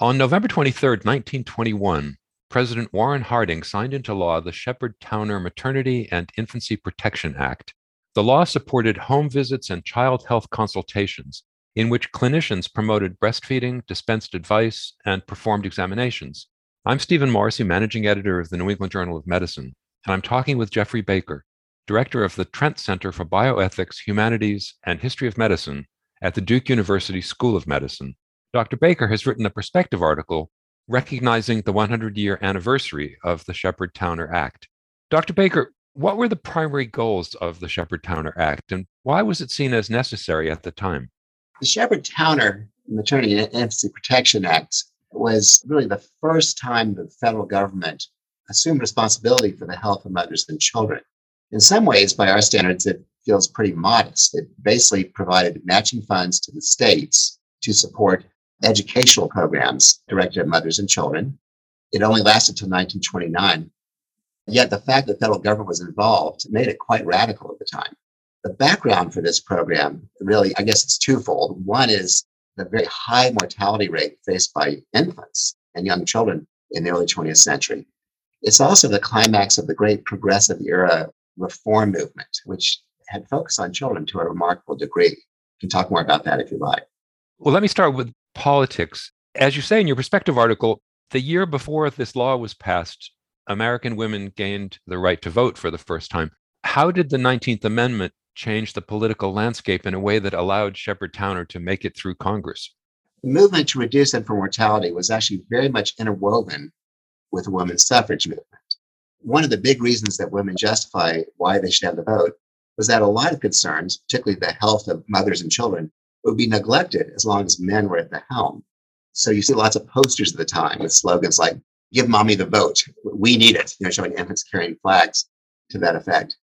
On November 23, 1921, President Warren Harding signed into law the Sheppard Towner Maternity and Infancy Protection Act. The law supported home visits and child health consultations, in which clinicians promoted breastfeeding, dispensed advice, and performed examinations. I'm Stephen Morrissey, managing editor of the New England Journal of Medicine, and I'm talking with Jeffrey Baker, director of the Trent Center for Bioethics, Humanities, and History of Medicine at the Duke University School of Medicine. Dr. Baker has written a perspective article recognizing the 100 year anniversary of the Sheppard Towner Act. Dr. Baker, what were the primary goals of the Sheppard Towner Act and why was it seen as necessary at the time? The Sheppard Towner Maternity and Infancy Protection Act was really the first time the federal government assumed responsibility for the health of mothers and children. In some ways, by our standards, it feels pretty modest. It basically provided matching funds to the states to support educational programs directed at mothers and children. It only lasted until 1929. Yet the fact that the federal government was involved made it quite radical at the time. The background for this program really, I guess it's twofold. One is the very high mortality rate faced by infants and young children in the early 20th century. It's also the climax of the great progressive era reform movement, which had focused on children to a remarkable degree. You can talk more about that if you like. Well, let me start with politics. As you say in your perspective article, the year before this law was passed, American women gained the right to vote for the first time. How did the 19th Amendment change the political landscape in a way that allowed Sheppard Towner to make it through Congress? The movement to reduce infant mortality was actually very much interwoven with the women's suffrage movement. One of the big reasons that women justify why they should have the vote was that a lot of concerns, particularly the health of mothers and children, would be neglected as long as men were at the helm. So you see lots of posters at the time with slogans like, give mommy the vote. We need it, you know, showing infants carrying flags to that effect.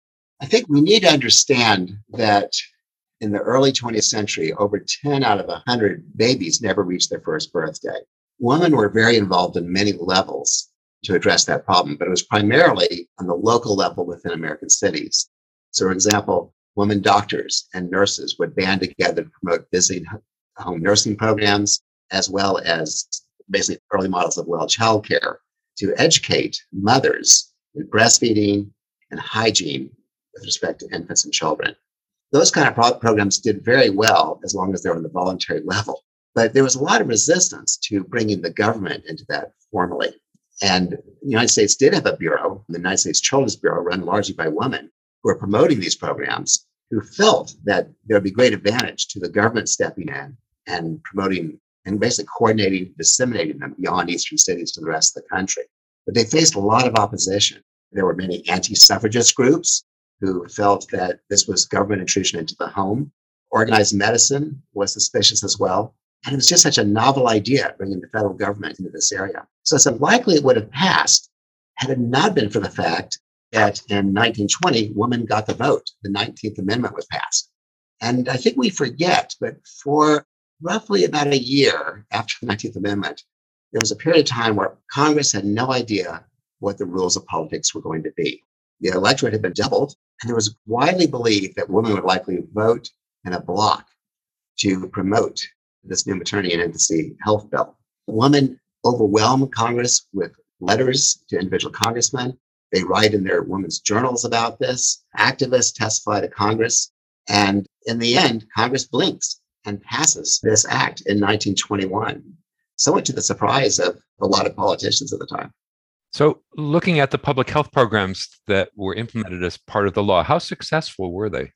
I think we need to understand that in the early 20th century, over 10 out of 100 babies never reached their first birthday. Women were very involved in many levels to address that problem, but it was primarily on the local level within American cities. So, for example, women doctors and nurses would band together to promote visiting home nursing programs, as well as basically early models of well child care to educate mothers in breastfeeding and hygiene with respect to infants and children. Those kind of pro- programs did very well as long as they were on the voluntary level. But there was a lot of resistance to bringing the government into that formally. And the United States did have a bureau, the United States Children's Bureau, run largely by women, who were promoting these programs, who felt that there would be great advantage to the government stepping in and promoting and basically coordinating, disseminating them beyond eastern cities to the rest of the country. But they faced a lot of opposition. There were many anti-suffragist groups who felt that this was government intrusion into the home. Organized medicine was suspicious as well. And it was just such a novel idea bringing the federal government into this area. So it's unlikely it would have passed had it not been for the fact that in 1920, women got the vote. The 19th Amendment was passed. And I think we forget, but for roughly about a year after the 19th Amendment, there was a period of time where Congress had no idea what the rules of politics were going to be. The electorate had been doubled, and it was widely believed that women would likely vote in a block to promote this new maternity and infancy health bill. Women overwhelmed Congress with letters to individual congressmen. They write in their women's journals about this. Activists testify to Congress. And in the end, Congress blinks and passes this act in 1921, somewhat to the surprise of a lot of politicians at the time. So, looking at the public health programs that were implemented as part of the law, how successful were they?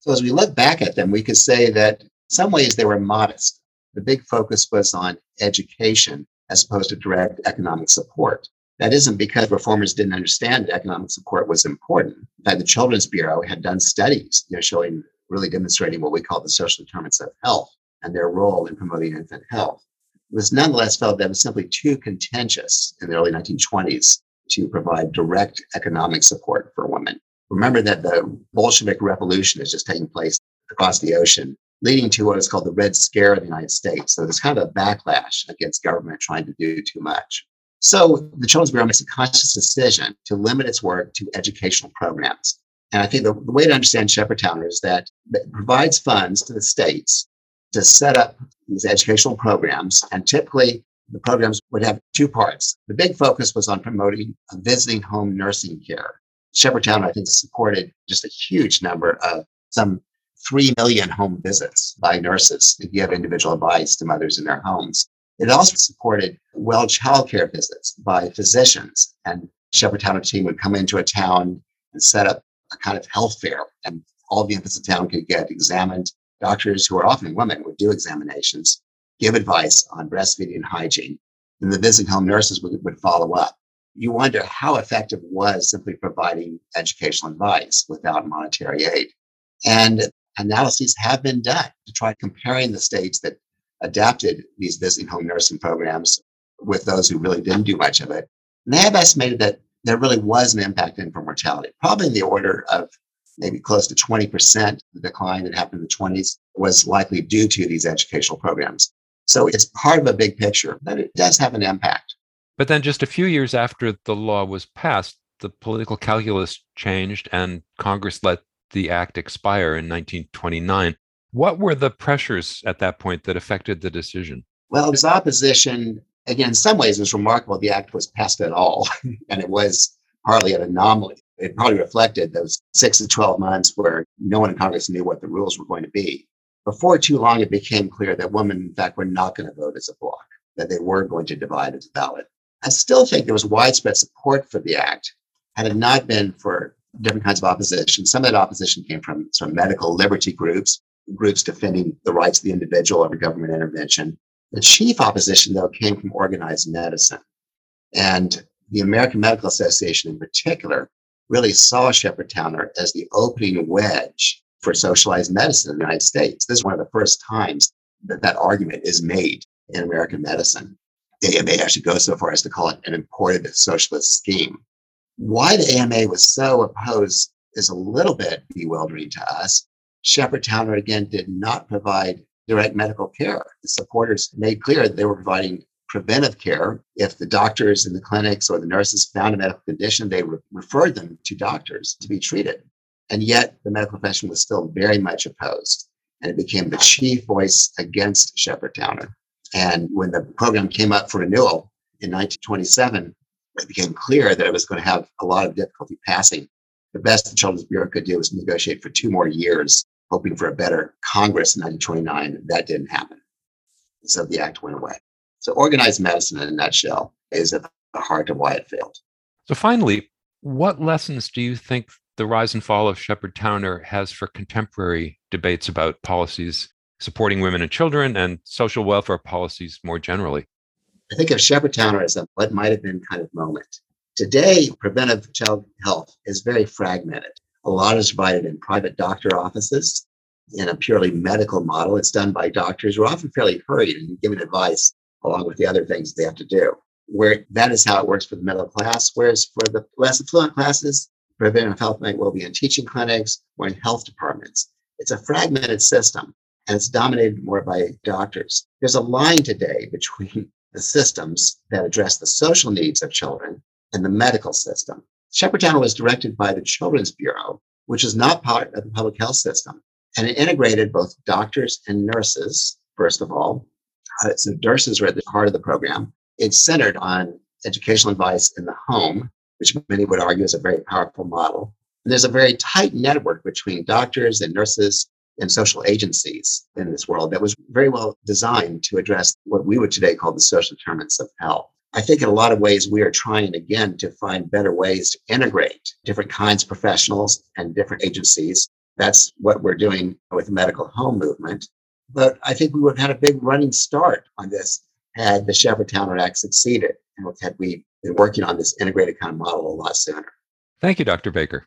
So, as we look back at them, we could say that in some ways they were modest. The big focus was on education as opposed to direct economic support. That isn't because reformers didn't understand economic support was important. In fact, the Children's Bureau had done studies you know, showing, really demonstrating what we call the social determinants of health and their role in promoting infant health. It was nonetheless felt that it was simply too contentious in the early 1920s to provide direct economic support for women. Remember that the Bolshevik Revolution is just taking place across the ocean, leading to what is called the Red Scare of the United States. So there's kind of a backlash against government trying to do too much. So the Children's Bureau makes a conscious decision to limit its work to educational programs. And I think the, the way to understand Sheppard Towner is that it provides funds to the states to set up these educational programs. And typically The programs would have two parts. The big focus was on promoting visiting home nursing care. Shepherdtown, I think, supported just a huge number of some 3 million home visits by nurses to give individual advice to mothers in their homes. It also supported well childcare visits by physicians, and Shepherdtown team would come into a town and set up a kind of health fair, and all the infants in town could get examined. Doctors, who are often women, would do examinations, give advice on breastfeeding and hygiene, and the visiting home nurses would, would follow up. You wonder how effective was simply providing educational advice without monetary aid. And analyses have been done to try comparing the states that adapted these visiting home nursing programs with those who really didn't do much of it. And they have estimated that there really was an impact in infant mortality, probably in the order of maybe close to 20%. The decline that happened in the 20s was likely due to these educational programs. So it's part of a big picture, but it does have an impact. But then just a few years after the law was passed, the political calculus changed and Congress let the act expire in 1929. What were the pressures at that point that affected the decision? Well, his opposition, again, in some ways, was remarkable. The act was passed at all, and it was hardly an anomaly. It probably reflected those six to 12 months where no one in Congress knew what the rules were going to be. Before too long, it became clear that women, in fact, were not going to vote as a bloc, that they were going to divide the ballot. I still think there was widespread support for the act had it not been for different kinds of opposition. Some of that opposition came from sort of medical liberty groups, groups defending the rights of the individual over government intervention. The chief opposition, though, came from organized medicine. And the American Medical Association, in particular, really saw Sheppard-Towner as the opening wedge for socialized medicine in the United States. This is one of the first times that that argument is made in American medicine. The AMA actually goes so far as to call it an imported socialist scheme. Why the AMA was so opposed is a little bit bewildering to us. Shepherdtown again did not provide direct medical care. The supporters made clear they were providing preventive care. If the doctors in the clinics or the nurses found a medical condition, they re- referred them to doctors to be treated. And yet the medical profession was still very much opposed. And it became the chief voice against Sheppard-Towner. And when the program came up for renewal in 1927, it became clear that it was going to have a lot of difficulty passing. The best the Children's Bureau could do was negotiate for two more years, hoping for a better Congress in 1929. That didn't happen. So the act went away. So organized medicine in a nutshell is at the heart of why it failed. So finally, what lessons do you think the rise and fall of Sheppard-Towner has for contemporary debates about policies supporting women and children and social welfare policies more generally? I think of Shepherdtown as a what might have been kind of moment. Today, preventive child health is very fragmented. A lot is provided in private doctor offices in a purely medical model. It's done by doctors who are often fairly hurried and giving advice along with the other things they have to do. Where that is how it works for the middle class, whereas for the less affluent classes, preventive health might well be in teaching clinics or in health departments. It's a fragmented system and it's dominated more by doctors. There's a line today between the systems that address the social needs of children and the medical system. Shepherdtown was directed by the Children's Bureau, which is not part of the public health system. And it integrated both doctors and nurses, first of all. Uh, so nurses were at the heart of the program. It's centered on educational advice in the home, which many would argue is a very powerful model. And there's a very tight network between doctors and nurses and social agencies in this world that was very well designed to address what we would today call the social determinants of health. I think in a lot of ways, we are trying again to find better ways to integrate different kinds of professionals and different agencies. That's what we're doing with the medical home movement. But I think we would have had a big running start on this had the Shepherdtown Act succeeded and had we been working on this integrated kind of model a lot sooner. Thank you, Dr. Baker.